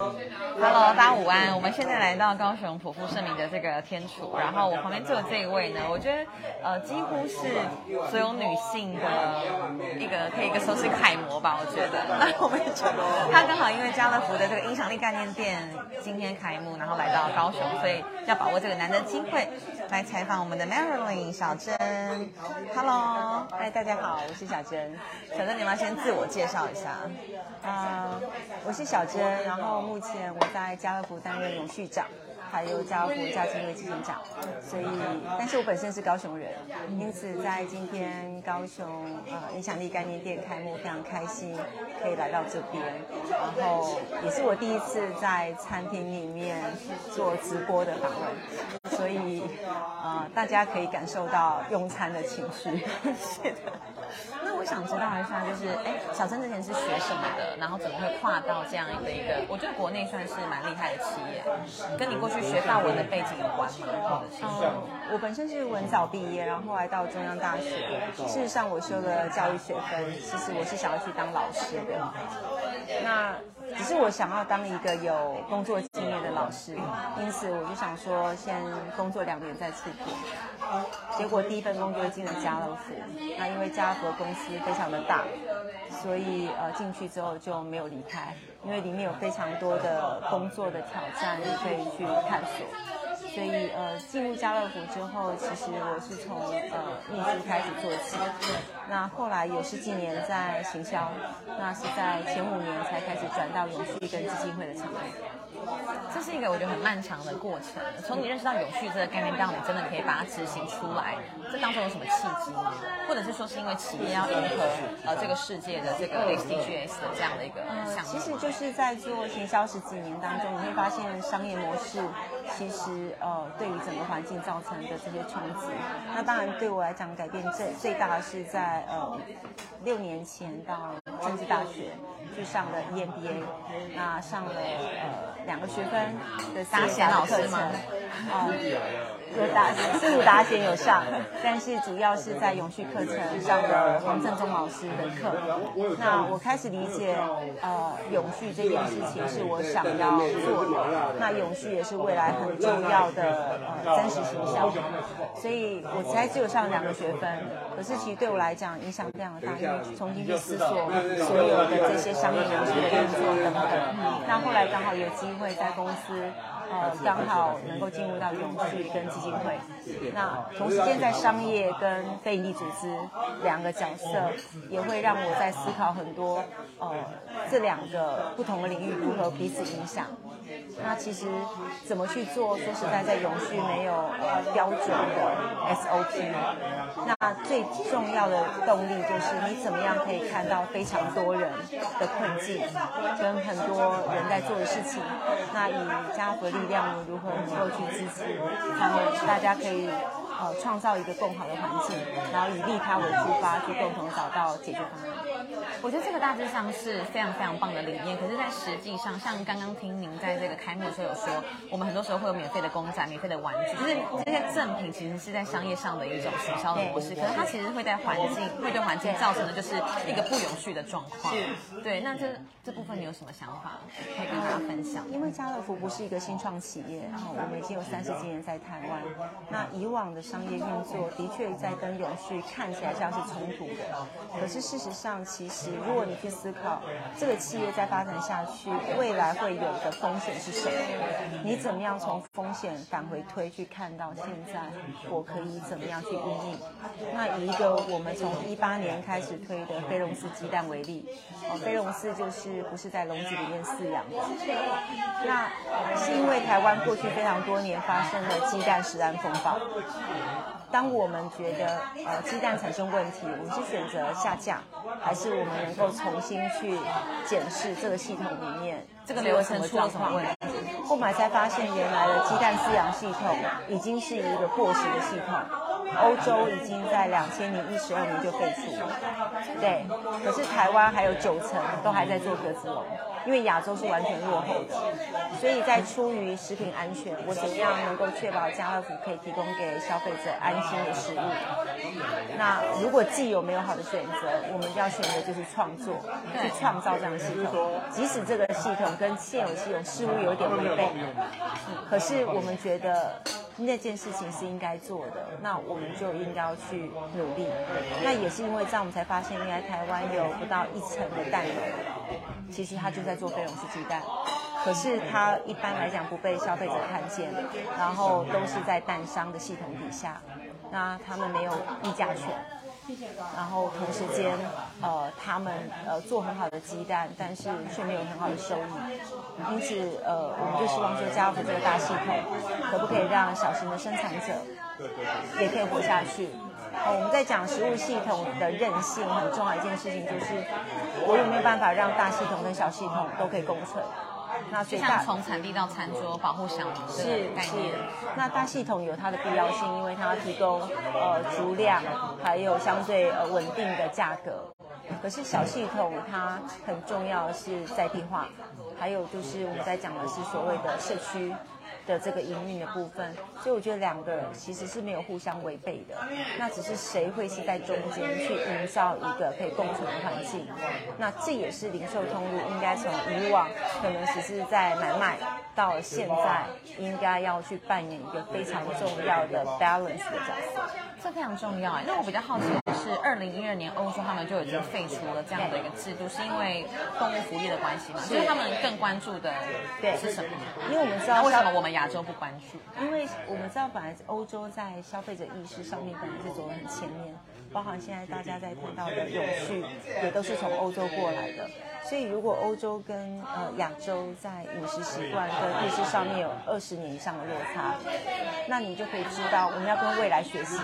Hello，大家午安。我们现在来到高雄普富盛名的这个天厨，然后我旁边坐的这一位呢，我觉得呃几乎是所有女性的一个可以一个说是楷模吧，我觉得。那 我们就他刚好因为家乐福的这个影响力概念店今天开幕，然后来到高雄，所以要把握这个难得机会来采访我们的 Marilyn 小珍。Hello，嗨，大家好，我是小珍。小珍，你们要先自我介绍一下。啊、我是小珍，然后目前我在家乐福担任永续长，还有家乐福家经会执行长，所以，但是我本身是高雄人，因此在今天高雄呃影响力概念店开幕，非常开心可以来到这边，然后也是我第一次在餐厅里面做直播的访问，所以呃大家可以感受到用餐的情绪。是的。那我想知道一下，就是哎，小珍之前是学什么的？然后怎么会跨到这样的一个，我觉得国内算是蛮厉害的企业，跟你过去学法文的背景有关？嗯，我本身是文藻毕业，然后后来到中央大学。事实上，我修了教育学分，其实我是想要去当老师的。那只是我想要当一个有工作经验的老师，因此我就想说，先工作两年再出国。结果第一份工作进了家乐福，那因为家乐福的公司非常的大，所以呃进去之后就没有离开，因为里面有非常多的工作的挑战，你可以去探索。所以呃，进入家乐福之后，其实我是从呃秘书开始做起，那后来也是近年在行销，那是在前五年才开始转到永续跟基金会的产业。这是一个我觉得很漫长的过程，从你认识到永续这个概念，到你真的可以把它执行出来，这当中有什么契机吗？或者是说是因为企业要迎合呃这个世界的这个 SDGs 的这样的一个项目？其实就是在做行销十几年当中，你会发现商业模式其实呃对于整个环境造成的这些冲击。那当然对我来讲，改变最最大的是在呃六年前到政治大学去上了 EMBA，那上了呃两个学分的大学老师吗？哦，有达司徒达贤有上，但是主要是在永续课程上的黄正中老师的课。那我开始理解，呃，永续这件事情是我想要做的。那永续也是未来很重要的呃真实形象，所以我才只有上两个学分。可是其实对我来讲影响非常的大，因为重新去思索所有的这些商业模式的运作等等。那后来刚好有机会在公司。呃，刚好能够进入到永续跟基金会，那同时间在商业跟非营利组织两个角色，也会让我在思考很多呃这两个不同的领域如何彼此影响。那其实怎么去做？说实在，在永续没有呃标准的 SOP。那最重要的动力就是你怎么样可以看到非常多人的困境，跟很多人在做的事情。那以家福力量，如何能够去支持他们？大家可以呃创造一个更好的环境，然后以利他为出发，去共同找到解决方案。我觉得这个大致上是非常非常棒的理念，可是，在实际上，像刚刚听您在这个开幕的时候有说，我们很多时候会有免费的公仔、免费的玩具，就是这些赠品其实是在商业上的一种行销的模式，可是它其实会在环境会对环境造成的就是一个不永续的状况。对，那这这部分你有什么想法可以跟大家分享？因为家乐福不是一个新创企业，然后我们已经有三十几年在台湾，那以往的商业运作的确在跟永续看起来像是冲突的，可是事实上，其实如果你去思考这个企业在发展下去，未来会有的风险是什么？你怎么样从风险返回推去看到现在我可以怎么样去应应？那以一个我们从一八年开始推的飞龙饲鸡蛋为例，哦，飞龙饲就是不是在笼子里面饲养的，那是因为台湾过去非常多年发生了鸡蛋食安风暴。当我们觉得呃鸡蛋产生问题，我们是选择下架，还是我们能够重新去检视这个系统里面这个流程出了什么问题？后来才发现，原来的鸡蛋饲养系统已经是一个过时的系统。欧洲已经在两千年一十二年就废除了，对。可是台湾还有九成都还在做鸽子笼，因为亚洲是完全落后的。所以在出于食品安全，我怎么样能够确保家乐福可以提供给消费者安心的食物？那如果既有没有好的选择，我们要选择就是创作，去创造这样的系统，即使这个系统跟现有系统似乎有点违背，可是我们觉得。那件事情是应该做的，那我们就应该要去努力。那也是因为这样，我们才发现，原来台湾有不到一层的蛋农，其实他就在做菲龙式鸡蛋，可是他一般来讲不被消费者看见，然后都是在蛋商的系统底下，那他们没有议价权。然后同时间，呃，他们呃做很好的鸡蛋，但是却没有很好的收益。因此，呃，我们就希望说，家福这个大系统，可不可以让小型的生产者也可以活下去？呃，我们在讲食物系统的韧性，很重要一件事情就是，我有没有办法让大系统跟小系统都可以共存？那就像从产地到餐桌保护小农是概念。那大系统有它的必要性，因为它要提供呃足量，还有相对呃稳定的价格。可是小系统它很重要是在地化，还有就是我们在讲的是所谓的社区。的这个营运的部分，所以我觉得两个其实是没有互相违背的，那只是谁会是在中间去营造一个可以共存的环境，那这也是零售通路应该从以往可能只是在买卖，到现在应该要去扮演一个非常重要的 balance 的角色，这非常重要哎。那我比较好奇的是，二零一二年欧洲他们就已经废除了这样的一个制度，是因为动物福利的关系吗？所以他们更关注的对是什么？因为我们知道为什么我们亚洲不关注，因为我们知道本来欧洲在消费者意识上面本来是走得很前面，包含现在大家在谈到的永续，也都是从欧洲过来的。所以如果欧洲跟呃亚洲在饮食习惯跟意识上面有二十年以上的落差，那你就可以知道我们要跟未来学习。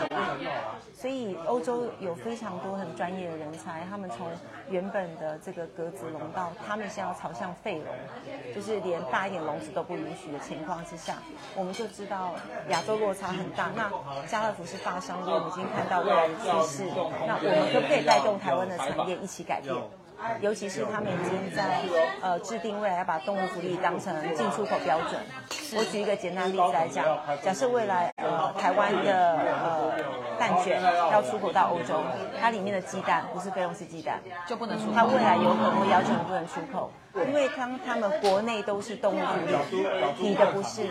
所以欧洲有非常多很专业的人才，他们从原本的这个格子笼到他们现在要朝向废笼，就是连大一点笼子都不允许的情况之下，我们就知道亚洲落差很大。那家乐福是发商，我们已经看到未来的趋势，那我们可不可以带动台湾的产业一起改变？尤其是他们已经在呃制定未来要把动物福利当成进出口标准。我举一个简单例子来讲，假设未来呃台湾的呃蛋卷要出口到欧洲，它里面的鸡蛋不是菲龙斯鸡蛋，就不能出口。它未来有可能会要求你不能出口，因为当他们国内都是动物福利，你的不是，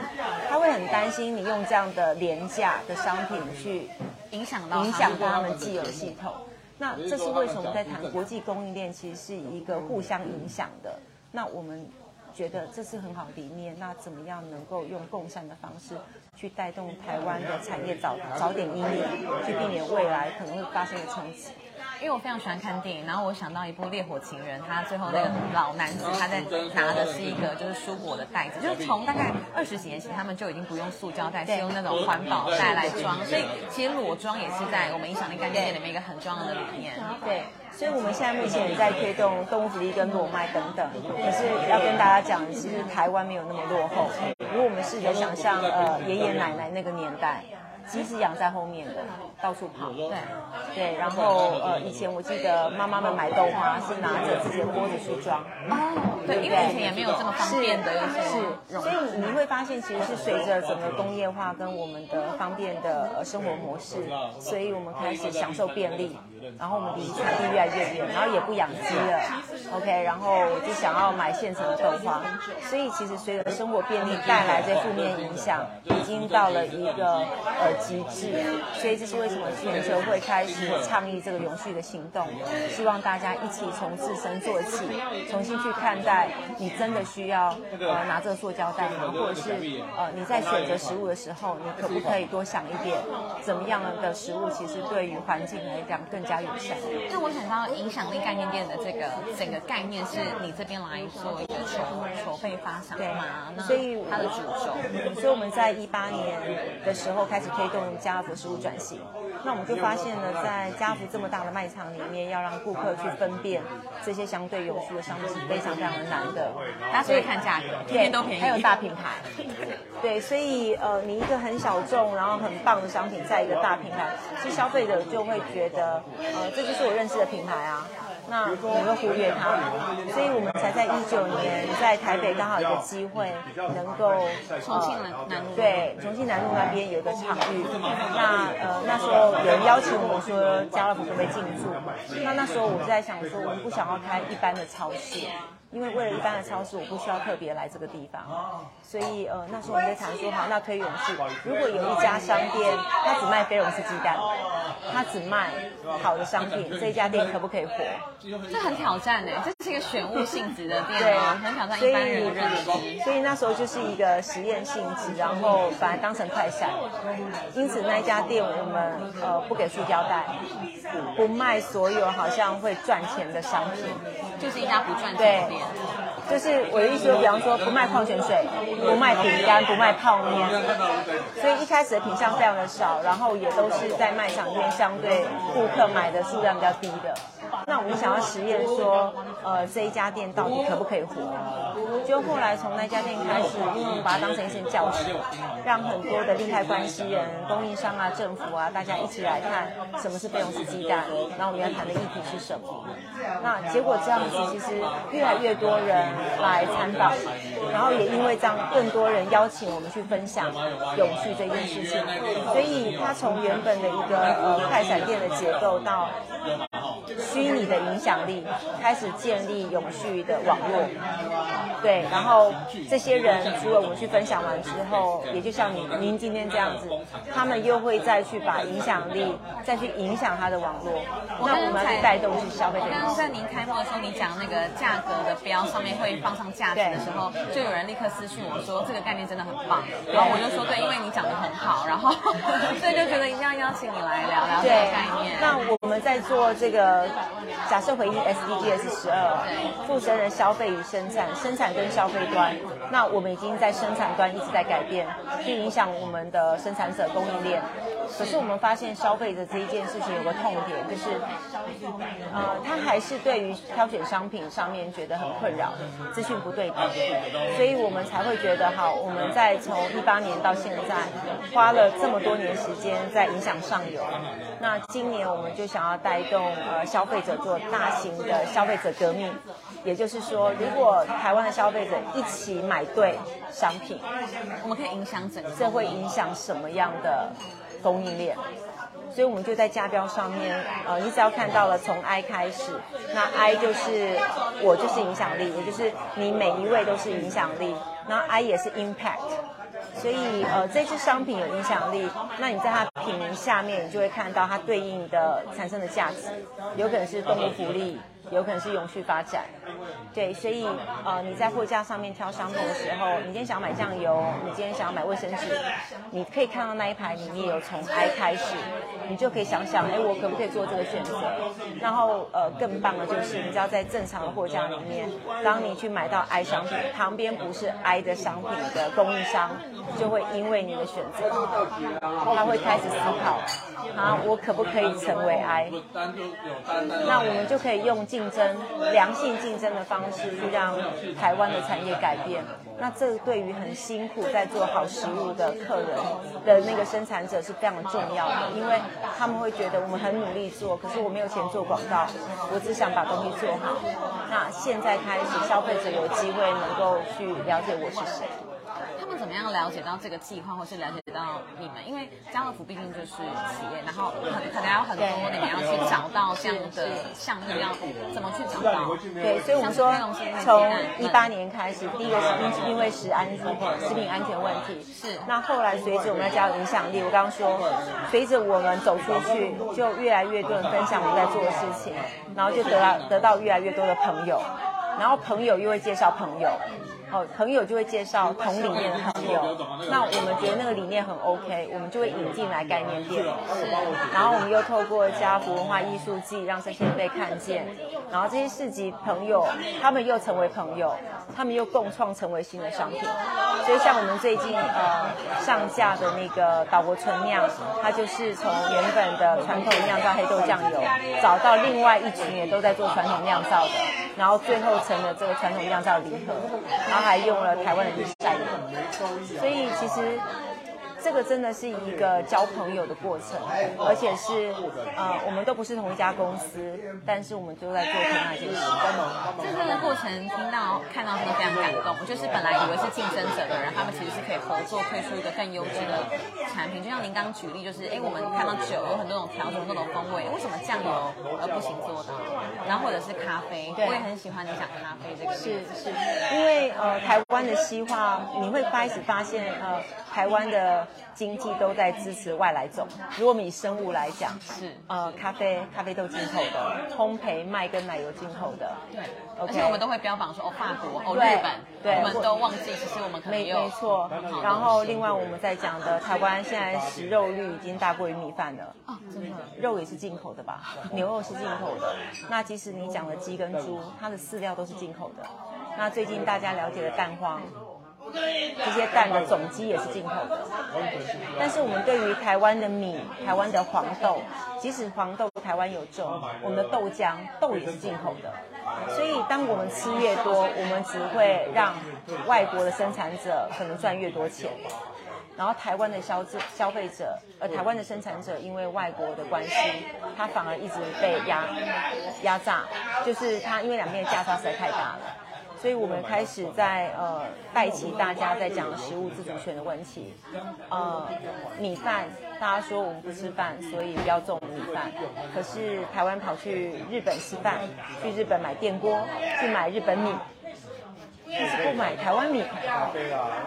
他会很担心你用这样的廉价的商品去影响到影响到他们既有系统。那这是为什么在谈国际供应链，其实是一个互相影响的。那我们觉得这是很好的理念。那怎么样能够用共善的方式去带动台湾的产业早早点应用，去避免未来可能会发生的冲击？因为我非常喜欢看电影，然后我想到一部《烈火情人》，他最后那个老男子他在拿的是一个就是蔬果的袋子，就是从大概二十几年前他们就已经不用塑胶袋，是用那种环保袋来装，所以其实裸装也是在我们影响力概念里面一个很重要的理念。对，所以我们现在目前也在推动动物福利跟裸卖等等，可是要跟大家讲，其实台湾没有那么落后。如果我们试着想象呃爷爷奶奶那个年代。鸡是养在后面的，到处跑。对，对。然后呃，以前我记得妈妈们买豆花是拿着自己的锅子去装。哦，对，因为以前也没有这么方便的是，所以你会发现，其实是随着整个工业化跟我们的方便的生活模式，所以我们开始享受便利。然后我们离产地越来越远，然后也不养鸡了，OK，然后我就想要买现成的豆花，所以其实随着生活便利带来这负面影响，已经到了一个呃极致，所以这是为什么全球会开始倡议这个永续的行动，希望大家一起从自身做起，重新去看待你真的需要呃拿这个塑胶袋吗？或者是呃你在选择食物的时候，你可不可以多想一点，怎么样的食物其实对于环境来讲更加。有效。那我想到影响力概念店的这个整个概念是你这边来做一个筹筹备发想吗？所以它的主轴。所以我们在一八年的时候开始推推动家乐福食物转型。那我们就发现呢，在家乐福这么大的卖场里面，要让顾客去分辨这些相对有序的商品是非常非常的难的。大家所以看价格，天天都便宜，还有大品牌。对，所以呃，你一个很小众，然后很棒的商品，在一个大品牌，其实消费者就会觉得，呃，这就是我认识的品牌啊。那你会忽略它，所以我们才在一九年在台北刚好有个机会，能够重庆南南路对重庆南路那边有一个场域。那呃那时候有人邀请我说家乐福可不可以进驻？那那时候我就在想说，我们不想要开一般的超市。因为为了一般的超市，我不需要特别来这个地方，所以呃那时候我们在谈说，好，那推永续。如果有一家商店，它只卖非荣氏鸡蛋，它只卖好的商品，这一家店可不可以活？这很挑战哎，这是一个选物性质的店对，很挑战一般人的认知。所以那时候就是一个实验性质，然后把它当成快闪。因此那一家店我们呃不给塑胶袋，不卖所有好像会赚钱的商品，就是一家不赚钱的店。就是我的意思，比方说不卖矿泉水，不卖饼干，不卖泡面，所以一开始的品相非常的少，然后也都是在卖场里面相对顾客买的数量比较低的。那我们想要实验说，呃，这一家店到底可不可以活？就后来从那家店开始，因为我们把它当成一间教室，让很多的利害关系人、供应商啊、政府啊，大家一起来看什么是贝隆斯鸡蛋，然后我们要谈的议题是什么。那结果这样子，其实越来越越多人来参访，然后也因为这样，更多人邀请我们去分享永续这件事情，所以它从原本的一个呃快闪店的结构到。虚拟的影响力开始建立永续的网络，对，然后这些人除了我们去分享完之后，也就像您您今天这样子，他们又会再去把影响力再去影响他的网络，那我们带动是消费者。刚刚在您开幕的时候，你讲那个价格的标上面会放上价值的时候，就有人立刻私讯我说这个概念真的很棒，然后我就说对，因为你讲的很好，然后 所以就觉得一定要邀请你来聊聊这个概念。那我们在做这个。假设回应 SDGs 十二，负责人消费与生产，生产跟消费端，那我们已经在生产端一直在改变，去影响我们的生产者供应链。可是我们发现消费者这一件事情有个痛点，就是，呃，他还是对于挑选商品上面觉得很困扰，资讯不对等，所以我们才会觉得，好，我们在从一八年到现在，花了这么多年时间在影响上游，那今年我们就想要带动呃消费者做大型的消费者革命，也就是说，如果台湾的消费者一起买对商品，我们可以影响整个，这会影响什么样的？供应链，所以我们就在价标上面，呃，你只要看到了从 I 开始，那 I 就是我就是影响力，也就是你每一位都是影响力，那 I 也是 impact，所以呃这支商品有影响力，那你在它品名下面，你就会看到它对应的产生的价值，有可能是动物福利。有可能是永续发展，对，所以呃你在货架上面挑商品的时候，你今天想要买酱油，你今天想要买卫生纸，你可以看到那一排里面有从 I 开始，你就可以想想，哎，我可不可以做这个选择？然后呃更棒的就是，你知道在正常的货架里面，当你去买到 I 商品，旁边不是 I 的商品的供应商，就会因为你的选择，他会开始思考，啊，我可不可以成为 I？那我们就可以用。竞争良性竞争的方式去让台湾的产业改变，那这对于很辛苦在做好食物的客人的那个生产者是非常重要的，因为他们会觉得我们很努力做，可是我没有钱做广告，我只想把东西做好。那现在开始，消费者有机会能够去了解我是谁。他们怎么样了解到这个计划，或是了解到你们？因为家乐福毕竟就是企业，然后可可能有很多你们要去找到这样的项目，要怎么去找到？对，所以我们说从一八年开始，第一个是因因为食安食品安全问题，是。那后来随着我们要加入影响力，我刚刚说，随着我们走出去，就越来越多人分享我们在做的事情，然后就得到得到越来越多的朋友，然后朋友又会介绍朋友。哦，朋友就会介绍同理念的朋友，那我们觉得那个理念很 OK，我们就会引进来概念店，然后我们又透过家福文化艺术季让这些被看见，然后这些市集朋友他们又成为朋友，他们又共创成为新的商品，所以像我们最近呃上架的那个岛国纯酿，它就是从原本的传统酿造黑豆酱油，找到另外一群也都在做传统酿造的，然后最后成了这个传统酿造礼盒，然后还用了台湾的日晒油，所以其实。这个真的是一个交朋友的过程，而且是呃，我们都不是同一家公司，但是我们都在做同样一件事。这这个过程听到看到真的非常感动。就是本来以为是竞争者的人，他们其实是可以合作推出一个更优质的产品。就像您刚刚举例，就是哎，我们看到酒有很多种调整、各种风味，为什么酱油而不行做到？然后或者是咖啡，我也很喜欢你讲咖啡这个。是是，因为呃，台湾的西化，你会开始发现呃，台湾的。经济都在支持外来种。如果我们以生物来讲，是呃咖啡，咖啡豆进口的，烘焙麦跟奶油进口的。对，而且我们都会标榜说哦法国，哦日本，对，我们都忘记其实我们可没没错。然后另外我们在讲的台湾现在食肉率已经大过于米饭了。哦，真的，肉也是进口的吧？牛肉是进口的。那即使你讲的鸡跟猪，它的饲料都是进口的。那最近大家了解的蛋黄。这些蛋的总机也是进口的，但是我们对于台湾的米、台湾的黄豆，即使黄豆台湾有种，我们的豆浆豆也是进口的。所以当我们吃越多，我们只会让外国的生产者可能赚越多钱，然后台湾的消消费者，呃，台湾的生产者因为外国的关系，他反而一直被压压榨，就是他因为两边的价差实在太大了。所以我们开始在呃带起大家在讲食物自主权的问题，呃米饭，大家说我们不吃饭，所以不要种米饭。可是台湾跑去日本吃饭，去日本买电锅，去买日本米，就是不买台湾米。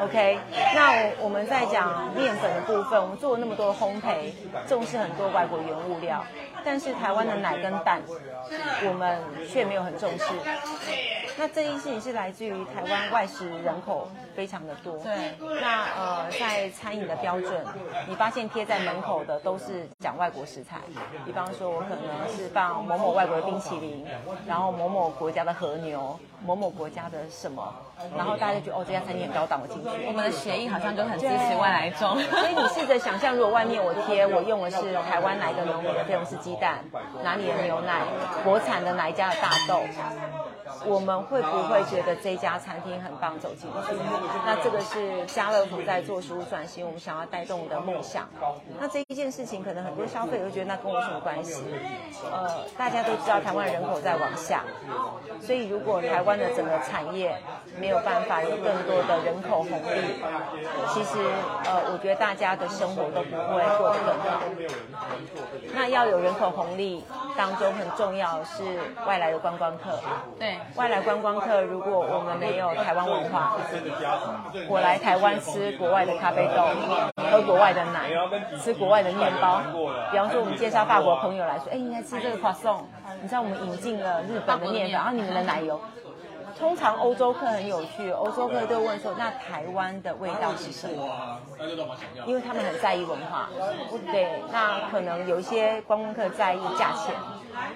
OK，那我们在讲面粉的部分，我们做了那么多烘焙，重视很多外国原物料，但是台湾的奶跟蛋，我们却没有很重视。那这件事情是来自于台湾外食人口非常的多。对。那呃，在餐饮的标准，你发现贴在门口的都是讲外国食材，比方说我可能是放某某外国的冰淇淋，然后某某国家的和牛，某某国家的什么，然后大家就觉得哦，这家餐厅很高档，我进去。我们的协议好像就很支持外来种。所以你试着想象，如果外面我贴我用的是台湾哪个农民的费用是鸡蛋，哪里的牛奶，国产的哪一家的大豆。我们会不会觉得这家餐厅很棒走进去？那这个是家乐福在做食物转型，我们想要带动的梦想。那这一件事情，可能很多消费者觉得那跟我什么关系？呃，大家都知道台湾人口在往下，所以如果台湾的整个产业没有办法有更多的人口红利，其实呃，我觉得大家的生活都不会过得更好。那要有人口红利当中很重要是外来的观光客。对。外来观光客，如果我们没有台湾文化，我来台湾吃国外的咖啡豆，喝国外的奶，吃国外的面包。比方说，我们介绍法国朋友来说，哎，应该吃这个 croissant。你知道我们引进了日本的面粉，然后你们的奶油。通常欧洲客很有趣，欧洲客都问说：“那台湾的味道是什么？”因为他们很在意文化。对，那可能有一些观光客在意价钱，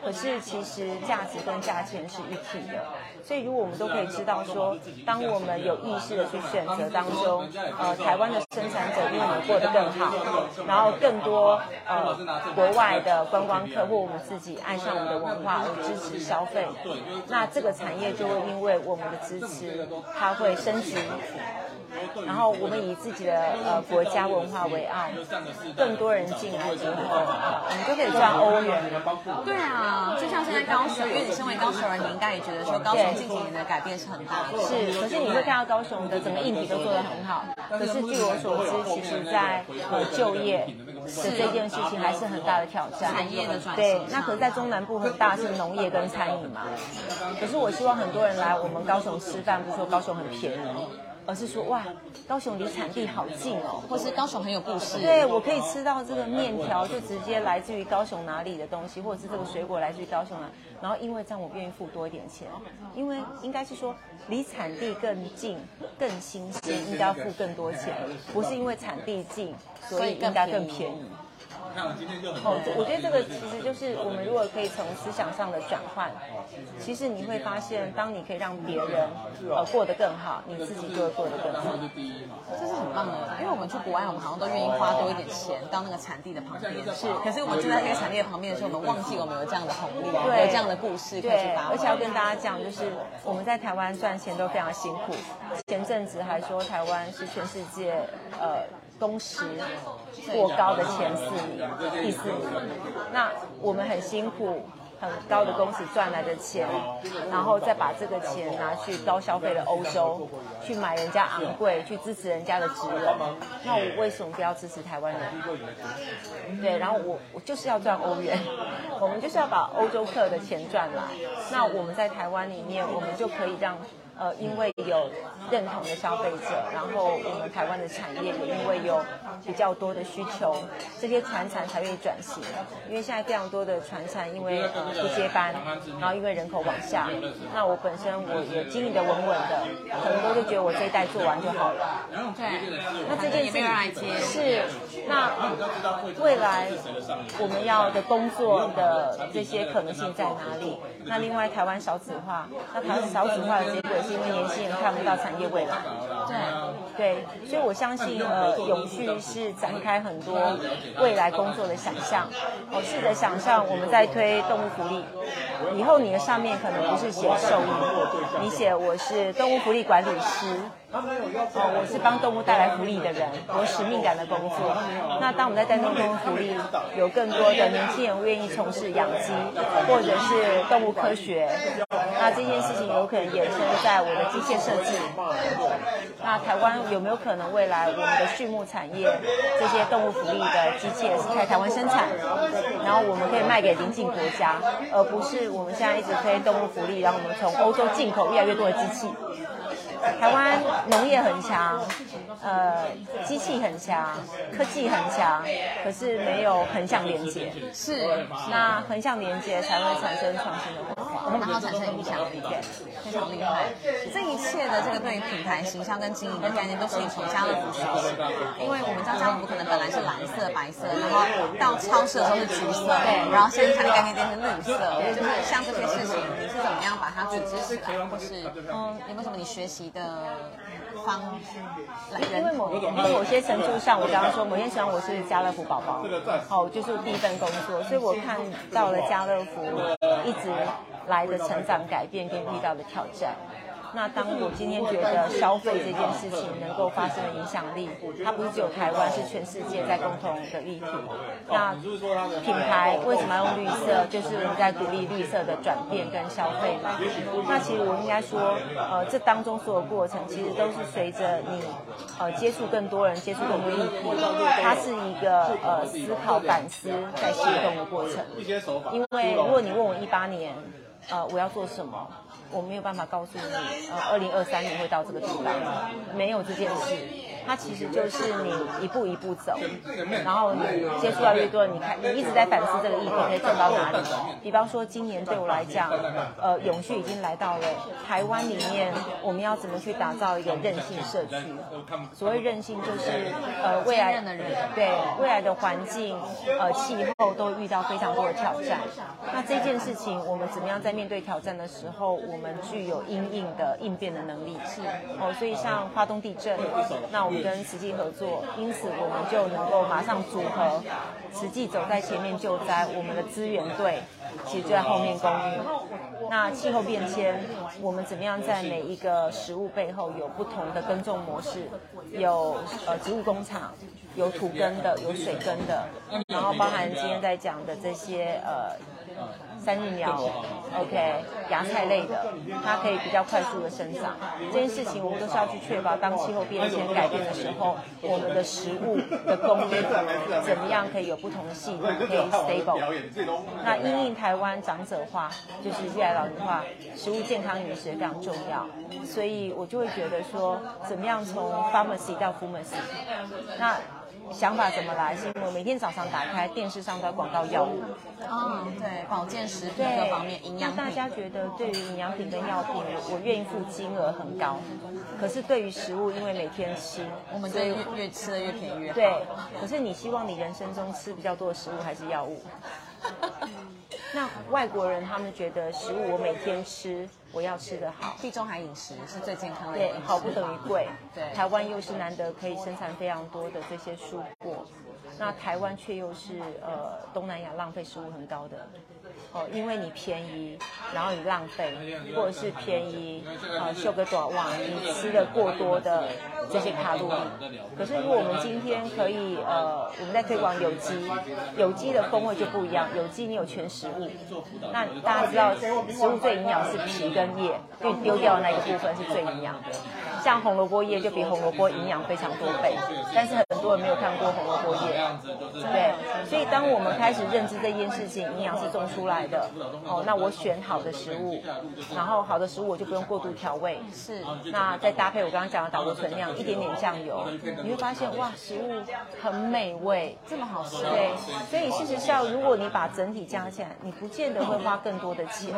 可是其实价值跟价钱是一体的。所以如果我们都可以知道说，当我们有意识的去选择当中，呃，台湾的生产者因为我们过得更好，然后更多呃国外的观光客或我们自己爱上我们的文化而支持消费，那这个产业就会因为。我们的支持，它会升级。然后我们以自己的呃国家文化为傲，更多人进来之后，我们就可以赚欧元。对啊，就像现在高雄，因为你身为高雄人，你应该也觉得说高雄近几年的改变是很大。是，可是你会看到高雄的整个硬体都做得很好。可是据我所知，其实在呃就业的这件事情还是很大的挑战。产业的转型。对，那可是在中南部很大是农业跟餐饮嘛。可是我希望很多人来我们高雄吃饭，不是说高雄很便宜。而是说哇，高雄离产地好近哦，或是高雄很有故事。对，我可以吃到这个面条，就直接来自于高雄哪里的东西，或者是这个水果来自于高雄哪，然后因为这样我愿意付多一点钱，因为应该是说离产地更近、更新鲜，应该要付更多钱，不是因为产地近，所以应该更便宜。哦，我觉得这个其实就是我们如果可以从思想上的转换，其实你会发现，当你可以让别人呃过得更好，你自己就会过得更好。这是很棒的，因为我们去国外，我们好像都愿意花多一点钱到那个产地的旁边。是，可是我们就在那个产地的旁边的时候，我们忘记我们有这样的红利，有这样的故事可以去发。而且要跟大家讲，就是我们在台湾赚钱都非常辛苦。前阵子还说台湾是全世界呃。工时过高的前四名，第四名。那我们很辛苦，很高的工时赚来的钱，然后再把这个钱拿去高消费的欧洲，去买人家昂贵，去支持人家的职人。那我为什么不要支持台湾人？对，然后我我就是要赚欧元，我们就是要把欧洲客的钱赚来。那我们在台湾里面，我们就可以让。呃，因为有认同的消费者，然后我们台湾的产业也因为有比较多的需求，这些船产才愿意转型。因为现在非常多的船产因为不接班，然后因为人口往下，那我本身我也经营的稳稳的，很多就觉得我这一代做完就好了。对，那这件事是那未来我们要的工作的这些可能性在哪里？那另外台湾少子化，那台湾少子化的结果是。因为年轻人看不到产业未来，对对，所以我相信呃，永续是展开很多未来工作的想象。我试着想象我们在推动物福利，以后你的上面可能不是写兽医，你写我是动物福利管理师。哦，我是帮动物带来福利的人，有使命感的工作。那当我们在带动动物福利，有更多的年轻人愿意从事养鸡，或者是动物科学，那这件事情有可能衍生在我的机械设计。那台湾有没有可能未来我们的畜牧产业这些动物福利的机械是在台湾生产，然后我们可以卖给邻近国家，而不是我们现在一直推动物福利，然后我们从欧洲进口越来越多的机器。台湾农业很强，呃，机器很强，科技很强，可是没有横向连接。是，那横向连接才会产生创新的然后产生影响力，非常厉害。这一切的这个对于品牌形象跟经营的概念，都是你从家乐福学习。因为我们知道家乐福可能本来是蓝色、白色，然后到超市的时候是橘色，对，然后现在产品概念变成绿色，就是像这些事情，你是怎么样把它组织起来，或是嗯，有没有什么你学习？的方式，因为某某些程度上，我刚刚说某些程度我是家乐福宝宝，好，就是第一份工作，所以我看到了家乐福一直来的成长、改变跟遇到的挑战。那当我今天觉得消费这件事情能够发生的影响力，它不是只有台湾，是全世界在共同的议题。那品牌为什么要用绿色？就是我们在鼓励绿色的转变跟消费嘛。那其实我应该说，呃，这当中所有过程，其实都是随着你呃接触更多人，接触更多议题，它是一个呃思考反思在行动的过程。因为如果你问我一八年，呃，我要做什么？我没有办法告诉你，呃，二零二三年会到这个地方，没有这件事。它其实就是你一步一步走，然后你接触到越多，你看你一直在反思这个议题可以走到哪里。比方说今年对我来讲，呃，永续已经来到了台湾里面，我们要怎么去打造一个韧性社区？所谓韧性就是呃未来的人对未来的环境呃气候都遇到非常多的挑战。那这件事情我们怎么样在面对挑战的时候，我们我们具有应应的应变的能力？是哦，所以像华东地震，那我们。跟慈济合作，因此我们就能够马上组合，慈济走在前面救灾，我们的资源队其实就在后面供应。那气候变迁，我们怎么样在每一个食物背后有不同的耕种模式？有呃植物工厂，有土耕的，有水耕的，然后包含今天在讲的这些呃。三日苗，OK，芽菜类的，它可以比较快速的生长。这件事情我们都是要去确保，当气候变迁改变的时候，我们的食物的供应怎么样可以有不同的系统可以 stable。那因应台湾长者化，就是越来老龄化，食物健康饮食非常重要，所以我就会觉得说，怎么样从 pharmacy 到 pharmacy，那。想法怎么来？是因为每天早上打开电视上的广告药物，哦，对，保健食品各方面营养。大家觉得对于营养品跟药品，我愿意付金额很高。可是对于食物，因为每天吃，我们越越吃的越便宜越好。对，可是你希望你人生中吃比较多的食物还是药物？那外国人他们觉得食物我每天吃，我要吃得好，地中海饮食是最健康的。对，好不等于贵。对，台湾又是难得可以生产非常多的这些蔬果，那台湾却又是呃东南亚浪费食物很高的。哦，因为你便宜，然后你浪费，或者是便宜，啊，秀个短袜，你吃的过多的这些卡路里。可是如果我们今天可以，呃，我们在推广有机，有机的风味就不一样。有机你有全食物，那大家知道，食物最营养是皮跟叶，因为丢掉的那个部分是最营养的。像红萝卜叶就比红萝卜营养非常多倍，但是很多人没有看过红萝卜叶，对。所以当我们开始认知这件事情，营养是种出来的，哦，那我选好的食物，然后好的食物我就不用过度调味，是。那再搭配我刚刚讲的岛国纯酿，一点点酱油，你会发现哇，食物很美味，这么好吃。对。所以事实上，如果你把整体加起来，你不见得会花更多的钱，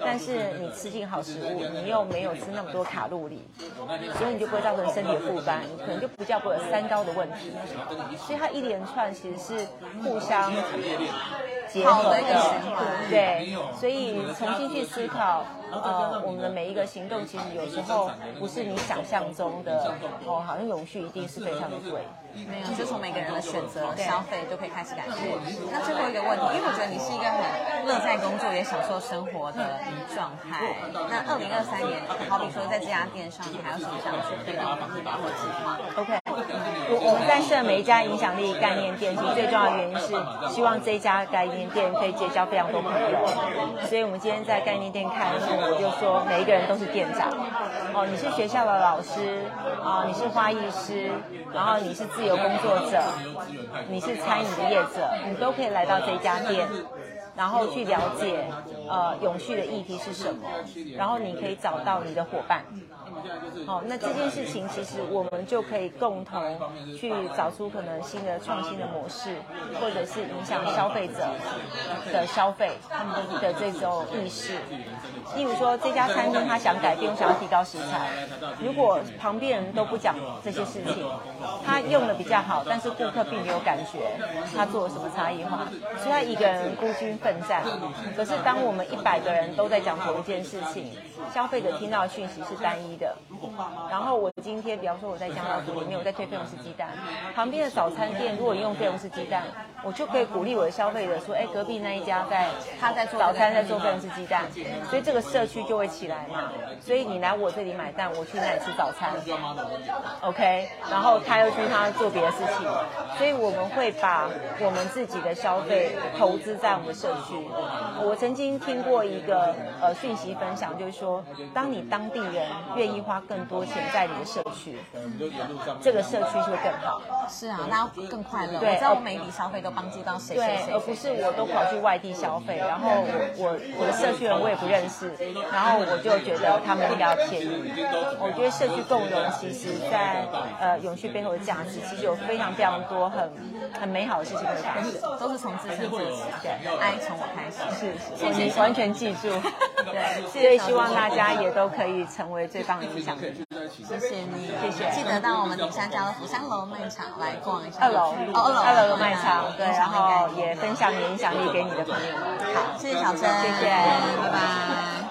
但是你吃进好食物，你又没有吃那么多卡路里。所以你就不会造成身体的负担，你可能就不叫会有三高的问题。所以它一连串其实是互相结合的，对。所以重新去思考，呃，我们的每一个行动，其实有时候不是你想象中的哦，好像永续一定是非常的贵。没有，就从每个人的选择消费就可以开始改变。那最后一个问题，因为我觉得你是一个很乐在工作也享受生活的状态。那二零二三年，好比说在这家店上，你还有什么想去推动防疫保护计划？OK，我我们在设每一家影响力概念店，其实最重要的原因是希望这一家概念店可以结交非常多朋友。所以我们今天在概念店开幕，我就说每一个人都是店长。哦，你是学校的老师啊，你是花艺师，然后你是自自由工作者，你是餐饮的业者，你都可以来到这家店，然后去了解呃永续的议题是什么，然后你可以找到你的伙伴。好，那这件事情其实我们就可以共同去找出可能新的创新的模式，或者是影响消费者的消费他们的这种意识。例如说，这家餐厅他想改变，想要提高食材，如果旁边人都不讲这些事情，他用的比较好，但是顾客并没有感觉他做了什么差异化，所以他一个人孤军奋战。可是当我们一百个人都在讲同一件事情，消费者听到的讯息是单一的。然后我今天，比方说我在江岛湖里面，我在推费隆斯鸡蛋，旁边的早餐店如果用费隆斯鸡蛋，我就可以鼓励我的消费者说，哎，隔壁那一家在他在做早餐在做费隆斯鸡蛋，所以这个社区就会起来嘛。所以你来我这里买蛋，我去那里吃早餐，OK，然后他又去他做别的事情，所以我们会把我们自己的消费投资在我们社区。我曾经听过一个呃讯息分享，就是说，当你当地人。愿意花更多钱在你的社区，这个社区就会更好。是啊，那要更快乐。对，知道我每笔消费都帮助到谁谁谁，而不是我都跑去外地消费，然后我我的社区人我也不认识，然后我就觉得他们应该要便宜。我觉得社区共融其实在呃永续背后的价值，其实有非常非常多很很美好的事情会发生，都是从自身做起。对，爱从我开始。是，谢谢，完全记住。对，所以希望大家也都可以成为最棒的影响力。谢谢你，谢谢。记得到我们顶山家的福山楼卖场来逛一下。二楼，哦，二楼，二楼的卖场，对，然后也分享你的影响力给你的朋友们。好，谢谢小春，谢谢，拜拜。